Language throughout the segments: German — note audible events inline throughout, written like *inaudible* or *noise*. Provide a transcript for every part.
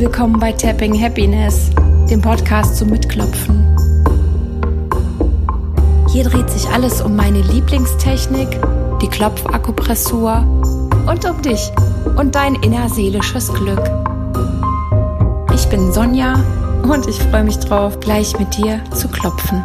Willkommen bei Tapping Happiness, dem Podcast zum Mitklopfen. Hier dreht sich alles um meine Lieblingstechnik, die Klopfakupressur und um dich und dein innerseelisches Glück. Ich bin Sonja und ich freue mich drauf, gleich mit dir zu klopfen.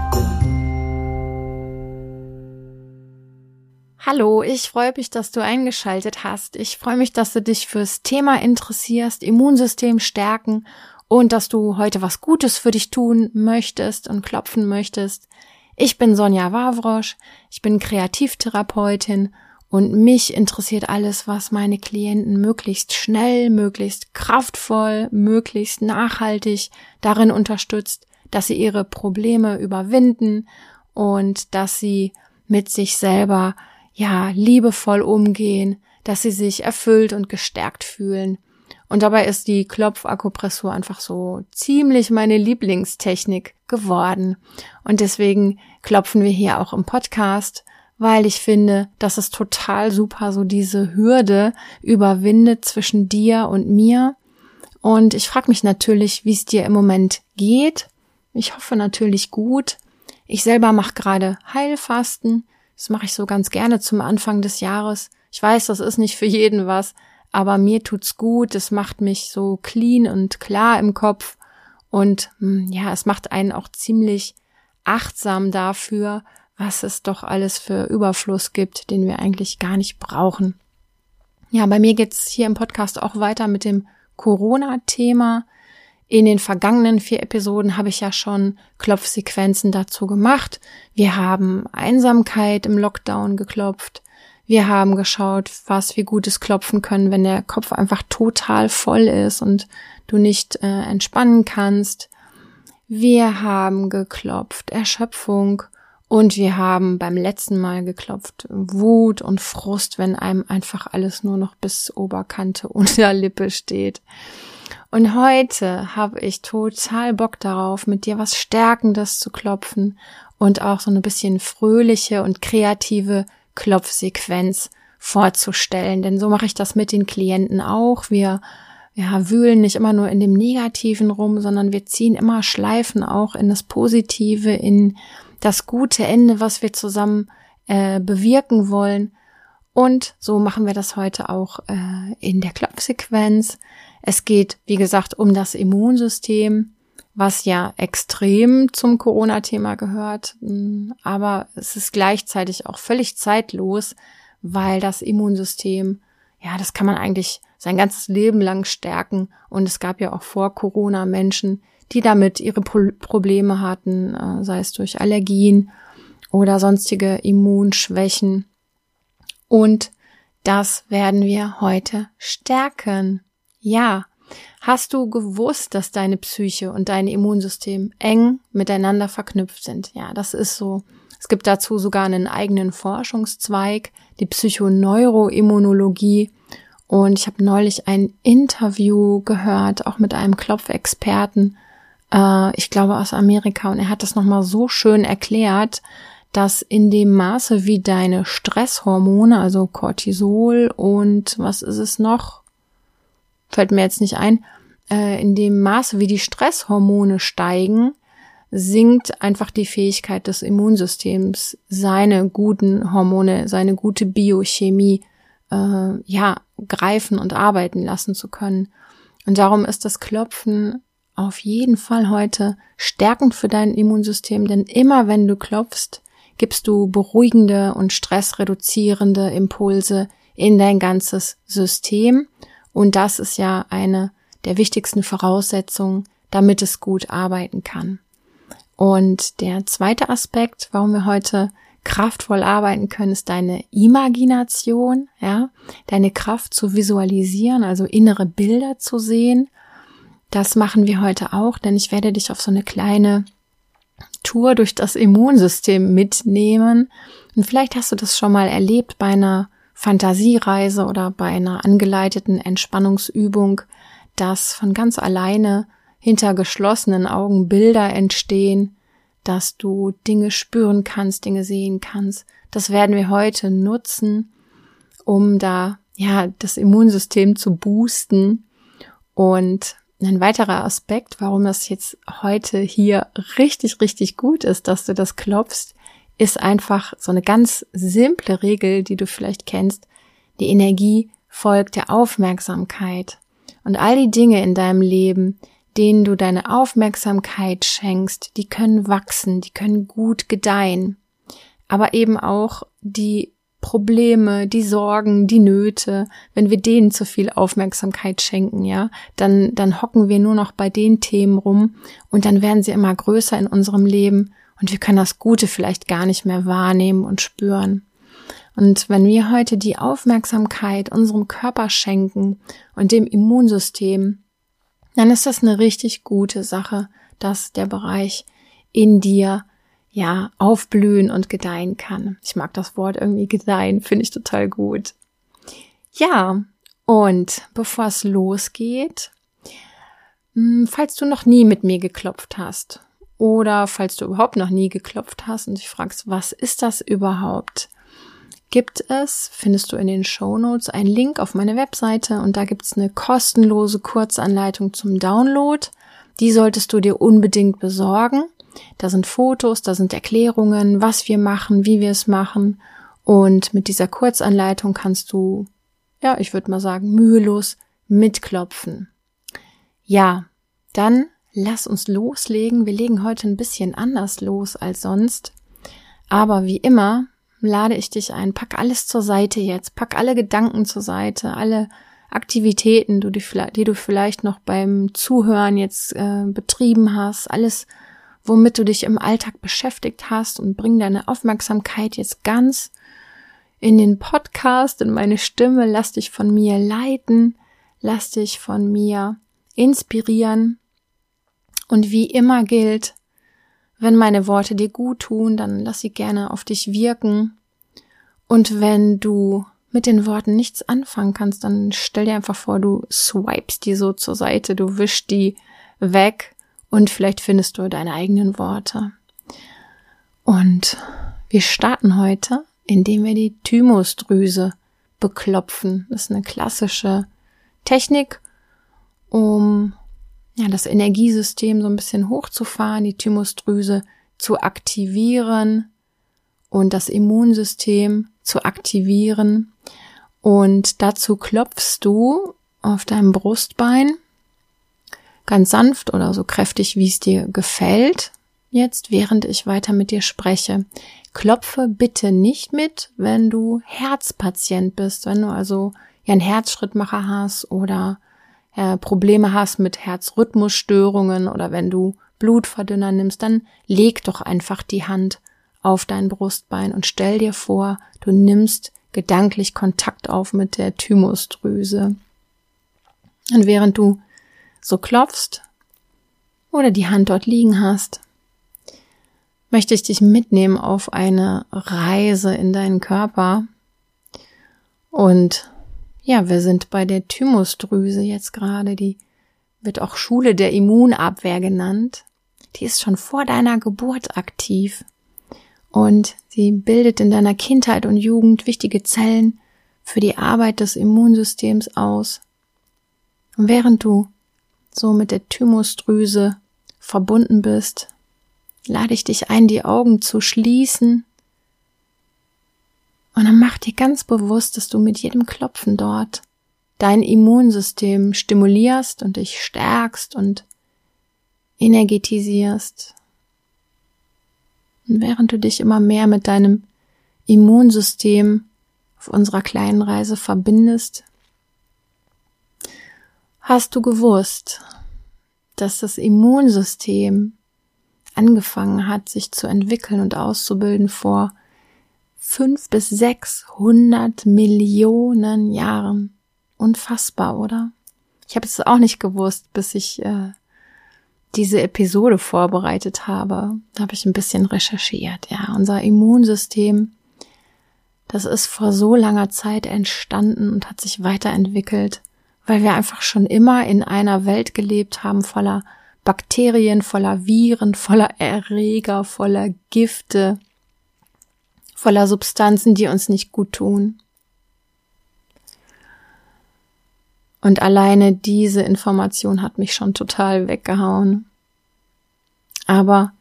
Hallo, ich freue mich, dass du eingeschaltet hast. Ich freue mich, dass du dich fürs Thema interessierst, Immunsystem stärken und dass du heute was Gutes für dich tun möchtest und klopfen möchtest. Ich bin Sonja Wawrosch, ich bin Kreativtherapeutin und mich interessiert alles, was meine Klienten möglichst schnell, möglichst kraftvoll, möglichst nachhaltig darin unterstützt, dass sie ihre Probleme überwinden und dass sie mit sich selber ja, liebevoll umgehen, dass sie sich erfüllt und gestärkt fühlen. Und dabei ist die Klopfakupressur einfach so ziemlich meine Lieblingstechnik geworden. Und deswegen klopfen wir hier auch im Podcast, weil ich finde, dass es total super so diese Hürde überwindet zwischen dir und mir. Und ich frage mich natürlich, wie es dir im Moment geht. Ich hoffe natürlich gut. Ich selber mache gerade Heilfasten das mache ich so ganz gerne zum Anfang des Jahres. Ich weiß, das ist nicht für jeden was, aber mir tut's gut. Es macht mich so clean und klar im Kopf. Und hm, ja, es macht einen auch ziemlich achtsam dafür, was es doch alles für Überfluss gibt, den wir eigentlich gar nicht brauchen. Ja, bei mir geht's hier im Podcast auch weiter mit dem Corona-Thema. In den vergangenen vier Episoden habe ich ja schon Klopfsequenzen dazu gemacht. Wir haben Einsamkeit im Lockdown geklopft. Wir haben geschaut, was wir Gutes klopfen können, wenn der Kopf einfach total voll ist und du nicht äh, entspannen kannst. Wir haben geklopft Erschöpfung und wir haben beim letzten Mal geklopft Wut und Frust, wenn einem einfach alles nur noch bis Oberkante *laughs* unter Lippe steht. Und heute habe ich total Bock darauf, mit dir was Stärkendes zu klopfen und auch so ein bisschen fröhliche und kreative Klopfsequenz vorzustellen. Denn so mache ich das mit den Klienten auch. Wir ja, wühlen nicht immer nur in dem Negativen rum, sondern wir ziehen immer Schleifen auch in das Positive, in das gute Ende, was wir zusammen äh, bewirken wollen. Und so machen wir das heute auch äh, in der Klopfsequenz. Es geht, wie gesagt, um das Immunsystem, was ja extrem zum Corona-Thema gehört, mm, aber es ist gleichzeitig auch völlig zeitlos, weil das Immunsystem, ja, das kann man eigentlich sein ganzes Leben lang stärken und es gab ja auch vor Corona Menschen, die damit ihre Pro Probleme hatten, äh, sei es durch Allergien oder sonstige Immunschwächen. Und das werden wir heute stärken. Ja, hast du gewusst, dass deine Psyche und dein Immunsystem eng miteinander verknüpft sind? Ja, das ist so. Es gibt dazu sogar einen eigenen Forschungszweig, die Psychoneuroimmunologie. Und ich habe neulich ein Interview gehört, auch mit einem Klopfexperten, äh, ich glaube aus Amerika, und er hat das nochmal so schön erklärt, dass in dem Maße, wie deine Stresshormone, also Cortisol und was ist es noch? Fällt mir jetzt nicht ein, äh, in dem Maße, wie die Stresshormone steigen, sinkt einfach die Fähigkeit des Immunsystems, seine guten Hormone, seine gute Biochemie, äh, ja, greifen und arbeiten lassen zu können. Und darum ist das Klopfen auf jeden Fall heute stärkend für dein Immunsystem, denn immer wenn du klopfst, gibst du beruhigende und stressreduzierende Impulse in dein ganzes System und das ist ja eine der wichtigsten Voraussetzungen, damit es gut arbeiten kann. Und der zweite Aspekt, warum wir heute kraftvoll arbeiten können, ist deine Imagination, ja, deine Kraft zu visualisieren, also innere Bilder zu sehen. Das machen wir heute auch, denn ich werde dich auf so eine kleine Tour durch das Immunsystem mitnehmen. Und vielleicht hast du das schon mal erlebt bei einer Fantasiereise oder bei einer angeleiteten Entspannungsübung, dass von ganz alleine hinter geschlossenen Augen Bilder entstehen, dass du Dinge spüren kannst, Dinge sehen kannst. Das werden wir heute nutzen, um da ja das Immunsystem zu boosten und Ein weiterer Aspekt, warum das jetzt heute hier richtig, richtig gut ist, dass du das klopfst, ist einfach so eine ganz simple Regel, die du vielleicht kennst. Die Energie folgt der Aufmerksamkeit. Und all die Dinge in deinem Leben, denen du deine Aufmerksamkeit schenkst, die können wachsen, die können gut gedeihen. Aber eben auch die Probleme, die Sorgen, die Nöte, wenn wir denen zu viel Aufmerksamkeit schenken, ja, dann, dann hocken wir nur noch bei den Themen rum und dann werden sie immer größer in unserem Leben und wir können das Gute vielleicht gar nicht mehr wahrnehmen und spüren. Und wenn wir heute die Aufmerksamkeit unserem Körper schenken und dem Immunsystem, dann ist das eine richtig gute Sache, dass der Bereich in dir ja aufblühen und gedeihen kann. Ich mag das Wort irgendwie gedeihen, finde ich total gut. Ja, und bevor es losgeht, hm, falls du noch nie mit mir geklopft hast oder falls du überhaupt noch nie geklopft hast und dich fragst, was ist das überhaupt? Gibt es, findest du in den Show Notes, einen Link auf meine Webseite und da gibt es eine kostenlose Kurzanleitung zum Download. Die solltest du dir unbedingt besorgen. Da sind Fotos, da sind Erklärungen, was wir machen, wie wir es machen. Und mit dieser Kurzanleitung kannst du, ja, ich würde mal sagen, mühelos mitklopfen. Ja, dann lass uns loslegen. Wir legen heute ein bisschen anders los als sonst. Aber wie immer lade ich dich ein, pack alles zur Seite jetzt, pack alle Gedanken zur Seite, alle Aktivitäten, die du vielleicht noch beim Zuhören jetzt äh, betrieben hast, alles, womit du dich im Alltag beschäftigt hast und bring deine Aufmerksamkeit jetzt ganz in den Podcast, in meine Stimme, lass dich von mir leiten, lass dich von mir inspirieren und wie immer gilt, wenn meine Worte dir gut tun, dann lass sie gerne auf dich wirken. Und wenn du mit den Worten nichts anfangen kannst, dann stell dir einfach vor, du swipest die so zur Seite, du wischst die weg und vielleicht findest du deine eigenen Worte. Und wir starten heute, indem wir die Thymusdrüse beklopfen. Das ist eine klassische Technik, um ja, das Energiesystem so ein bisschen hochzufahren, die Thymusdrüse zu aktivieren und das Immunsystem zu aktivieren. Und dazu klopfst du auf deinem Brustbein ganz sanft oder so kräftig, wie es dir gefällt. Jetzt, während ich weiter mit dir spreche. Klopfe bitte nicht mit, wenn du Herzpatient bist, wenn du also einen Herzschrittmacher hast oder äh, Probleme hast mit Herzrhythmusstörungen oder wenn du Blutverdünner nimmst, dann leg doch einfach die Hand auf dein Brustbein und stell dir vor, du nimmst gedanklich Kontakt auf mit der Thymusdrüse. Und während du so klopfst oder die Hand dort liegen hast, möchte ich dich mitnehmen auf eine Reise in deinen Körper und ja, wir sind bei der Thymusdrüse jetzt gerade, die wird auch Schule der Immunabwehr genannt. Die ist schon vor deiner Geburt aktiv und sie bildet in deiner Kindheit und Jugend wichtige Zellen für die Arbeit des Immunsystems aus. Und während du so mit der Thymusdrüse verbunden bist, lade ich dich ein, die Augen zu schließen und dann mach dir ganz bewusst, dass du mit jedem Klopfen dort dein Immunsystem stimulierst und dich stärkst und energetisierst. Und während du dich immer mehr mit deinem Immunsystem auf unserer kleinen Reise verbindest, hast du gewusst, dass das Immunsystem angefangen hat, sich zu entwickeln und auszubilden vor fünf bis sechshundert Millionen Jahren. Unfassbar, oder? Ich habe es auch nicht gewusst, bis ich äh, diese Episode vorbereitet habe. Da habe ich ein bisschen recherchiert. Ja, unser Immunsystem, das ist vor so langer Zeit entstanden und hat sich weiterentwickelt, weil wir einfach schon immer in einer Welt gelebt haben voller Bakterien, voller Viren, voller Erreger, voller Gifte, voller Substanzen, die uns nicht gut tun. Und alleine diese Information hat mich schon total weggehauen. Aber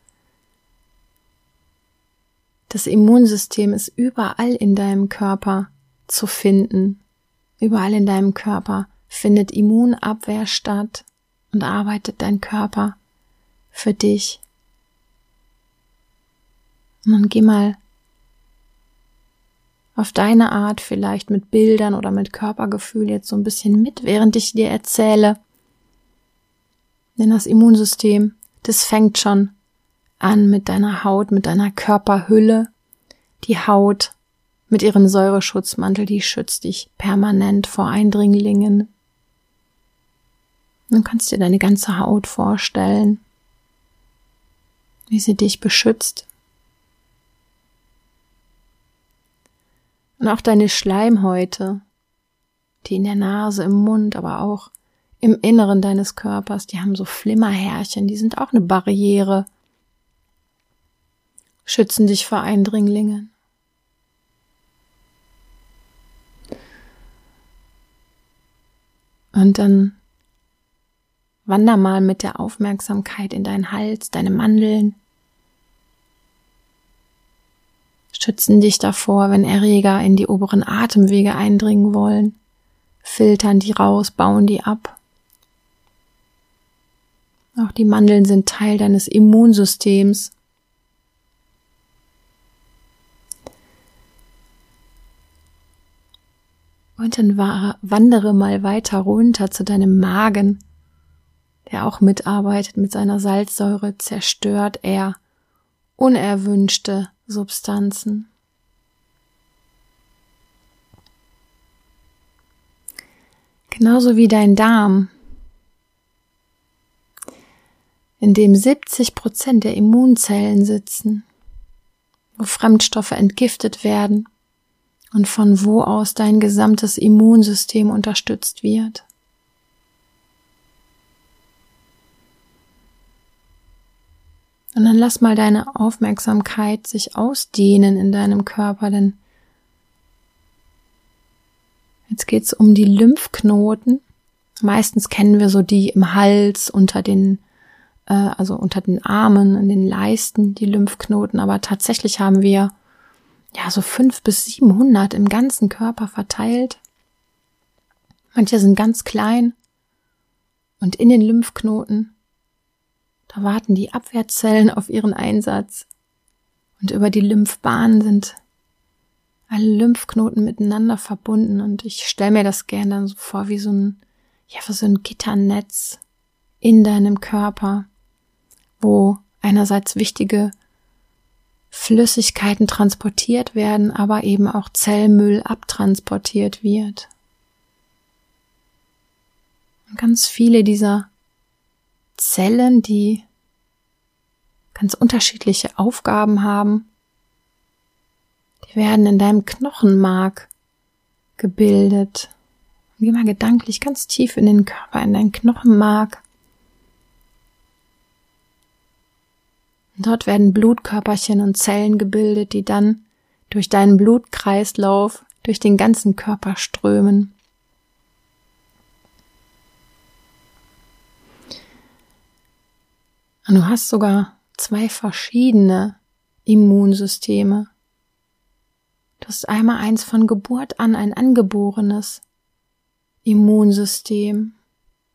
das Immunsystem ist überall in deinem Körper zu finden. Überall in deinem Körper findet Immunabwehr statt und arbeitet dein Körper für dich. Und dann geh mal auf deine Art vielleicht mit Bildern oder mit Körpergefühl jetzt so ein bisschen mit, während ich dir erzähle. Denn das Immunsystem, das fängt schon an mit deiner Haut, mit deiner Körperhülle. Die Haut mit ihrem Säureschutzmantel, die schützt dich permanent vor Eindringlingen. Du kannst dir deine ganze Haut vorstellen, wie sie dich beschützt Und auch deine Schleimhäute, die in der Nase, im Mund, aber auch im Inneren deines Körpers, die haben so Flimmerhärchen, die sind auch eine Barriere, schützen dich vor Eindringlingen. Und dann wander mal mit der Aufmerksamkeit in deinen Hals, deine Mandeln, schützen dich davor, wenn Erreger in die oberen Atemwege eindringen wollen, filtern die raus, bauen die ab. Auch die Mandeln sind Teil deines Immunsystems. Und dann wandere mal weiter runter zu deinem Magen, der auch mitarbeitet mit seiner Salzsäure, zerstört er unerwünschte Substanzen. Genauso wie dein Darm, in dem 70 Prozent der Immunzellen sitzen, wo Fremdstoffe entgiftet werden und von wo aus dein gesamtes Immunsystem unterstützt wird. Und dann lass mal deine Aufmerksamkeit sich ausdehnen in deinem Körper, denn jetzt geht's um die Lymphknoten. Meistens kennen wir so die im Hals, unter den, äh, also unter den Armen, in den Leisten, die Lymphknoten, aber tatsächlich haben wir ja so fünf bis siebenhundert im ganzen Körper verteilt. Manche sind ganz klein und in den Lymphknoten da warten die Abwehrzellen auf ihren Einsatz. Und über die Lymphbahnen sind alle Lymphknoten miteinander verbunden und ich stelle mir das gerne dann so vor wie so ein, ja, wie so ein Gitternetz in deinem Körper, wo einerseits wichtige Flüssigkeiten transportiert werden, aber eben auch Zellmüll abtransportiert wird. Und ganz viele dieser Zellen, die ganz unterschiedliche Aufgaben haben. Die werden in deinem Knochenmark gebildet. Geh mal gedanklich ganz tief in den Körper, in dein Knochenmark. Dort werden Blutkörperchen und Zellen gebildet, die dann durch deinen Blutkreislauf durch den ganzen Körper strömen. Und du hast sogar zwei verschiedene Immunsysteme. Du hast einmal eins von Geburt an, ein angeborenes Immunsystem.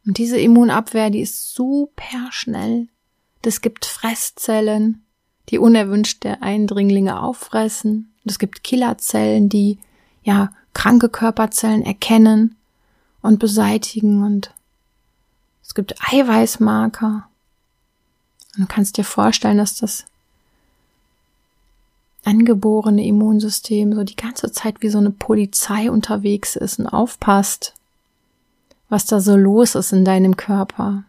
Und diese Immunabwehr, die ist super schnell. Es gibt Fresszellen, die unerwünschte Eindringlinge auffressen. Es gibt Killerzellen, die ja kranke Körperzellen erkennen und beseitigen. Und es gibt Eiweißmarker, und du kannst dir vorstellen, dass das angeborene Immunsystem so die ganze Zeit wie so eine Polizei unterwegs ist und aufpasst, was da so los ist in deinem Körper.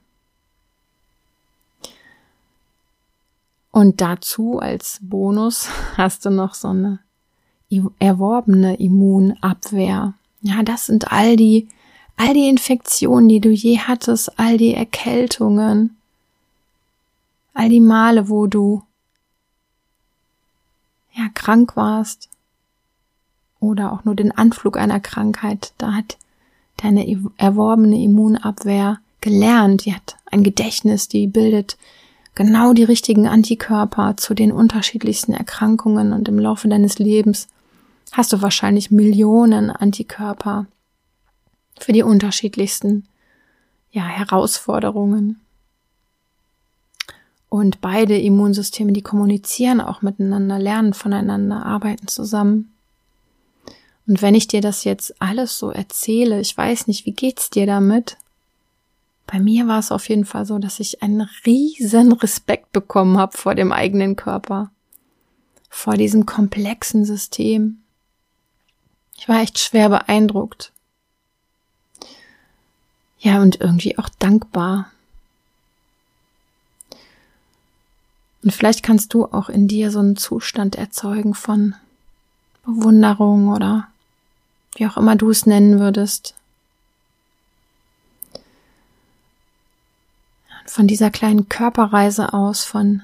Und dazu als Bonus *laughs* hast du noch so eine erworbene Immunabwehr. Ja, das sind all die, all die Infektionen, die du je hattest, all die Erkältungen, all die Male, wo du ja krank warst oder auch nur den Anflug einer Krankheit, da hat deine erworbene Immunabwehr gelernt, die hat ein Gedächtnis, die bildet genau die richtigen Antikörper zu den unterschiedlichsten Erkrankungen und im Laufe deines Lebens hast du wahrscheinlich Millionen Antikörper für die unterschiedlichsten ja, Herausforderungen. Und beide Immunsysteme, die kommunizieren auch miteinander, lernen voneinander, arbeiten zusammen. Und wenn ich dir das jetzt alles so erzähle, ich weiß nicht, wie geht's dir damit? Bei mir war es auf jeden Fall so, dass ich einen riesen Respekt bekommen habe vor dem eigenen Körper, vor diesem komplexen System. Ich war echt schwer beeindruckt. Ja, und irgendwie auch dankbar. Und vielleicht kannst du auch in dir so einen Zustand erzeugen von Bewunderung oder wie auch immer du es nennen würdest. Von dieser kleinen Körperreise aus, von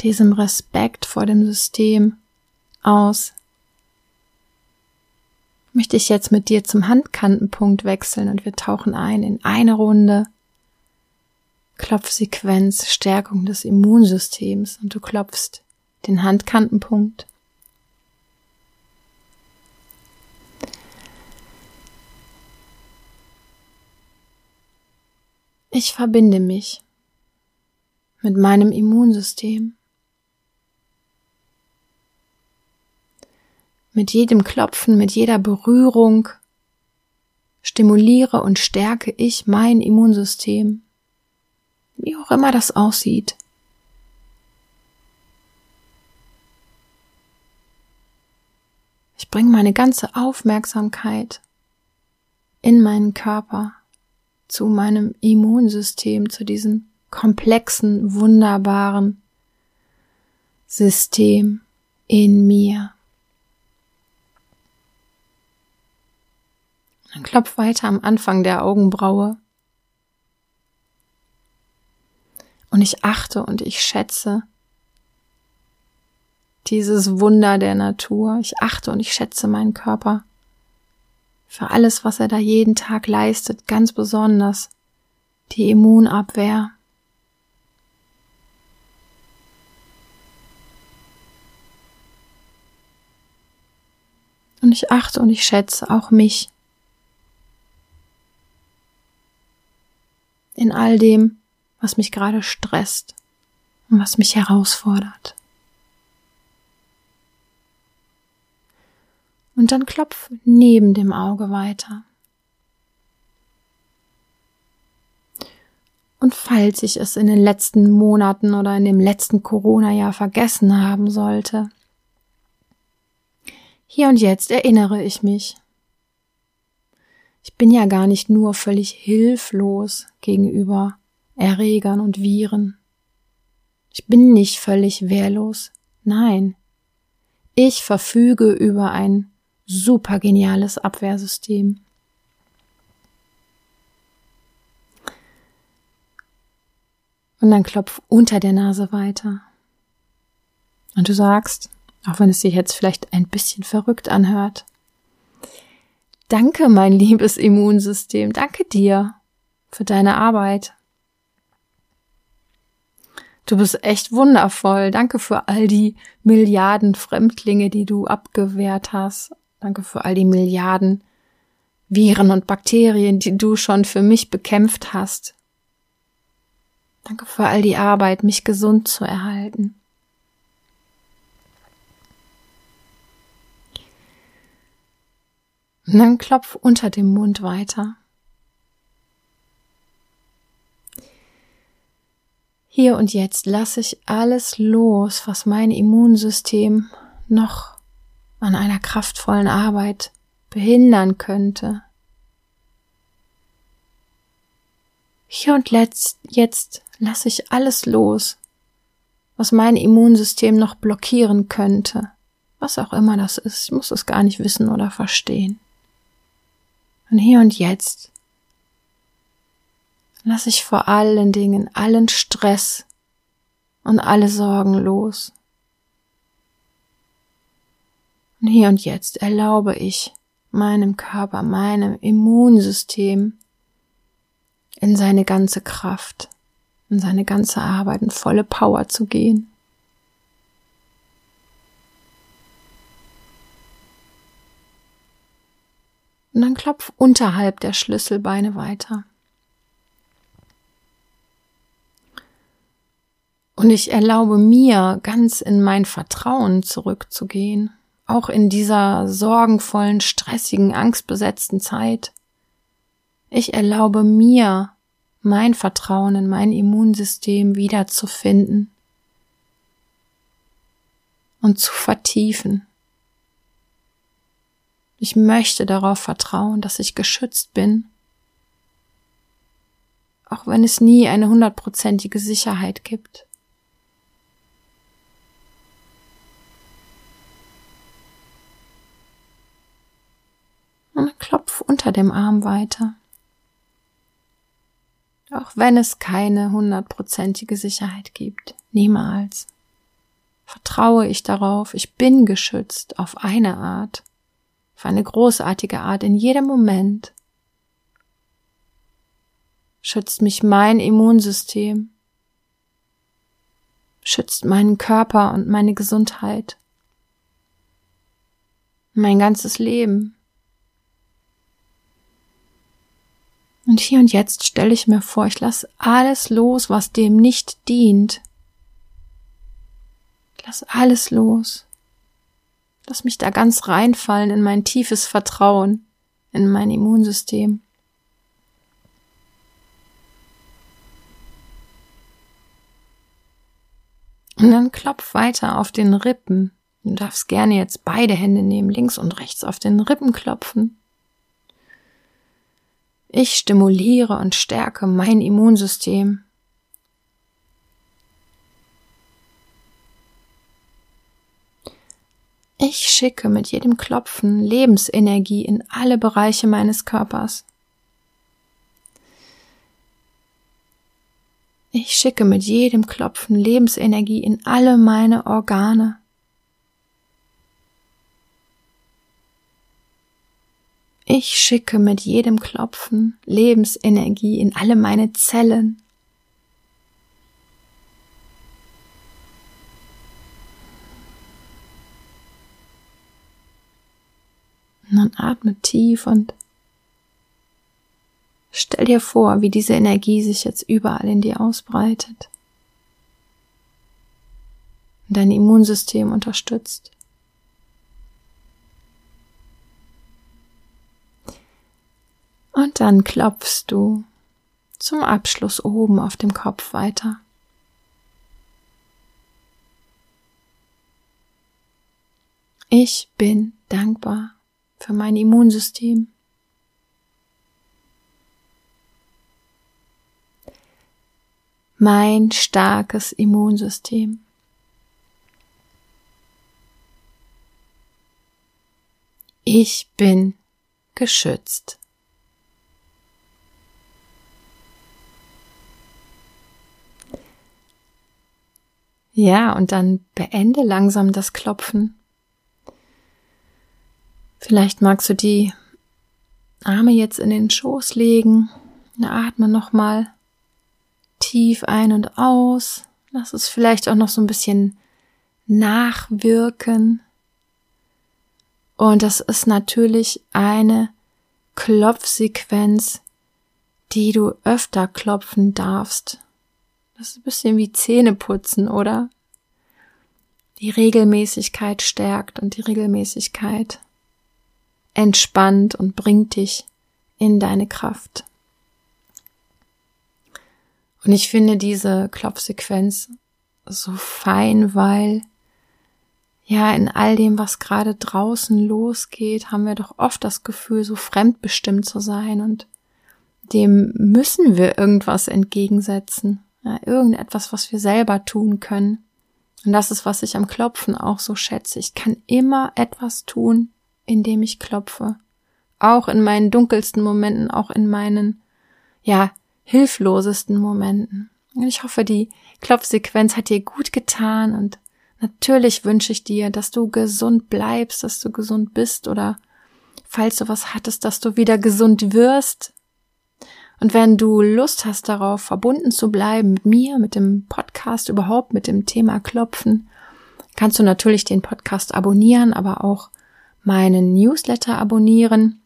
diesem Respekt vor dem System aus, möchte ich jetzt mit dir zum Handkantenpunkt wechseln und wir tauchen ein in eine Runde Klopfsequenz Stärkung des Immunsystems und du klopfst den Handkantenpunkt Ich verbinde mich mit meinem Immunsystem. Mit jedem Klopfen, mit jeder Berührung stimuliere und stärke ich mein Immunsystem, wie auch immer das aussieht. Ich bringe meine ganze Aufmerksamkeit in meinen Körper zu meinem Immunsystem, zu diesem komplexen, wunderbaren System in mir. Dann klopf weiter am Anfang der Augenbraue. Und ich achte und ich schätze dieses Wunder der Natur. Ich achte und ich schätze meinen Körper für alles, was er da jeden Tag leistet, ganz besonders die Immunabwehr. Und ich achte und ich schätze auch mich in all dem, was mich gerade stresst und was mich herausfordert. und dann klopf neben dem Auge weiter. Und falls ich es in den letzten Monaten oder in dem letzten Corona-Jahr vergessen haben sollte, hier und jetzt erinnere ich mich. Ich bin ja gar nicht nur völlig hilflos gegenüber Erregern und Viren. Ich bin nicht völlig wehrlos. Nein. Ich verfüge über ein super geniales Abwehrsystem. Und dann klopf unter der Nase weiter. Und du sagst, auch wenn es sich jetzt vielleicht ein bisschen verrückt anhört, Danke, mein liebes Immunsystem, danke dir für deine Arbeit. Du bist echt wundervoll. Danke für all die Milliarden Fremdlinge, die du abgewehrt hast Danke für all die Milliarden Viren und Bakterien, die du schon für mich bekämpft hast. Danke für all die Arbeit, mich gesund zu erhalten. Und dann klopf unter dem Mund weiter. Hier und jetzt lasse ich alles los, was mein Immunsystem noch an einer kraftvollen Arbeit behindern könnte. Hier und letzt, jetzt lasse ich alles los, was mein Immunsystem noch blockieren könnte. Was auch immer das ist, ich muss es gar nicht wissen oder verstehen. Und hier und jetzt lasse ich vor allen Dingen allen Stress und alle Sorgen los. Und hier und jetzt erlaube ich meinem Körper, meinem Immunsystem in seine ganze Kraft, in seine ganze Arbeit, in volle Power zu gehen. Und dann klopf unterhalb der Schlüsselbeine weiter. Und ich erlaube mir, ganz in mein Vertrauen zurückzugehen, auch in dieser sorgenvollen, stressigen, angstbesetzten Zeit. Ich erlaube mir, mein Vertrauen in mein Immunsystem wiederzufinden und zu vertiefen. Ich möchte darauf vertrauen, dass ich geschützt bin, auch wenn es nie eine hundertprozentige Sicherheit gibt. Und klopf unter dem Arm weiter. Auch wenn es keine hundertprozentige Sicherheit gibt. Niemals. Vertraue ich darauf, ich bin geschützt auf eine Art auf eine großartige Art in jedem Moment schützt mich mein Immunsystem, schützt meinen Körper und meine Gesundheit, mein ganzes Leben. Und hier und jetzt stelle ich mir vor, ich lasse alles los, was dem nicht dient. Ich lasse alles los. Lass mich da ganz reinfallen in mein tiefes Vertrauen, in mein Immunsystem. Und dann klopf weiter auf den Rippen. Du darfst gerne jetzt beide Hände nehmen, links und rechts auf den Rippen klopfen. Ich stimuliere und stärke mein Immunsystem. Ich schicke mit jedem Klopfen Lebensenergie in alle Bereiche meines Körpers. Ich schicke mit jedem Klopfen Lebensenergie in alle meine Organe. Ich schicke mit jedem Klopfen Lebensenergie in alle meine Zellen. Und dann atme tief und stell dir vor, wie diese Energie sich jetzt überall in dir ausbreitet. Und dein Immunsystem unterstützt. Und dann klopfst du zum Abschluss oben auf dem Kopf weiter. Ich bin dankbar für mein Immunsystem. Mein starkes Immunsystem. Ich bin geschützt. Ja, und dann beende langsam das Klopfen Vielleicht magst du die Arme jetzt in den Schoß legen. Atme nochmal tief ein und aus. Lass es vielleicht auch noch so ein bisschen nachwirken. Und das ist natürlich eine Klopfsequenz, die du öfter klopfen darfst. Das ist ein bisschen wie Zähne putzen, oder? Die Regelmäßigkeit stärkt und die Regelmäßigkeit entspannt und bringt dich in deine Kraft. Und ich finde diese Klopfsequenz so fein, weil ja, in all dem, was gerade draußen losgeht, haben wir doch oft das Gefühl, so fremdbestimmt zu sein und dem müssen wir irgendwas entgegensetzen. Ja, irgendetwas, was wir selber tun können. Und das ist, was ich am Klopfen auch so schätze. Ich kann immer etwas tun, indem ich klopfe. Auch in meinen dunkelsten Momenten, auch in meinen, ja, hilflosesten Momenten. Und ich hoffe, die Klopfsequenz hat dir gut getan und natürlich wünsche ich dir, dass du gesund bleibst, dass du gesund bist oder falls du was hattest, dass du wieder gesund wirst. Und wenn du Lust hast darauf, verbunden zu bleiben mit mir, mit dem Podcast überhaupt, mit dem Thema Klopfen, kannst du natürlich den Podcast abonnieren, aber auch meinen Newsletter abonnieren.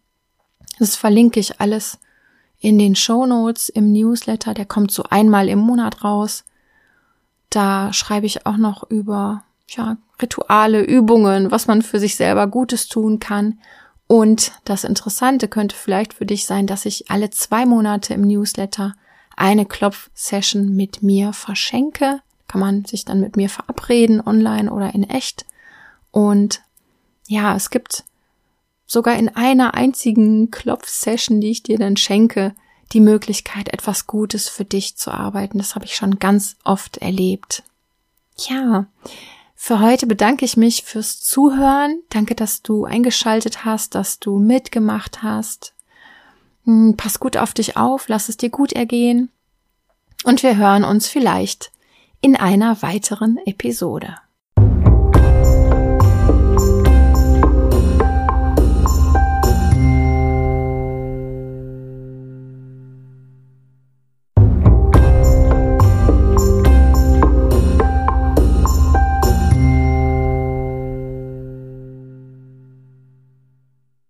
Das verlinke ich alles in den Show Notes im Newsletter. Der kommt so einmal im Monat raus. Da schreibe ich auch noch über ja, Rituale, Übungen, was man für sich selber Gutes tun kann. Und das Interessante könnte vielleicht für dich sein, dass ich alle zwei Monate im Newsletter eine Klopf-Session mit mir verschenke. Kann man sich dann mit mir verabreden, online oder in echt. Und ja, es gibt sogar in einer einzigen Klopf-Session, die ich dir dann schenke, die Möglichkeit, etwas Gutes für dich zu arbeiten. Das habe ich schon ganz oft erlebt. Ja, für heute bedanke ich mich fürs Zuhören. Danke, dass du eingeschaltet hast, dass du mitgemacht hast. Hm, pass gut auf dich auf, lass es dir gut ergehen. Und wir hören uns vielleicht in einer weiteren Episode.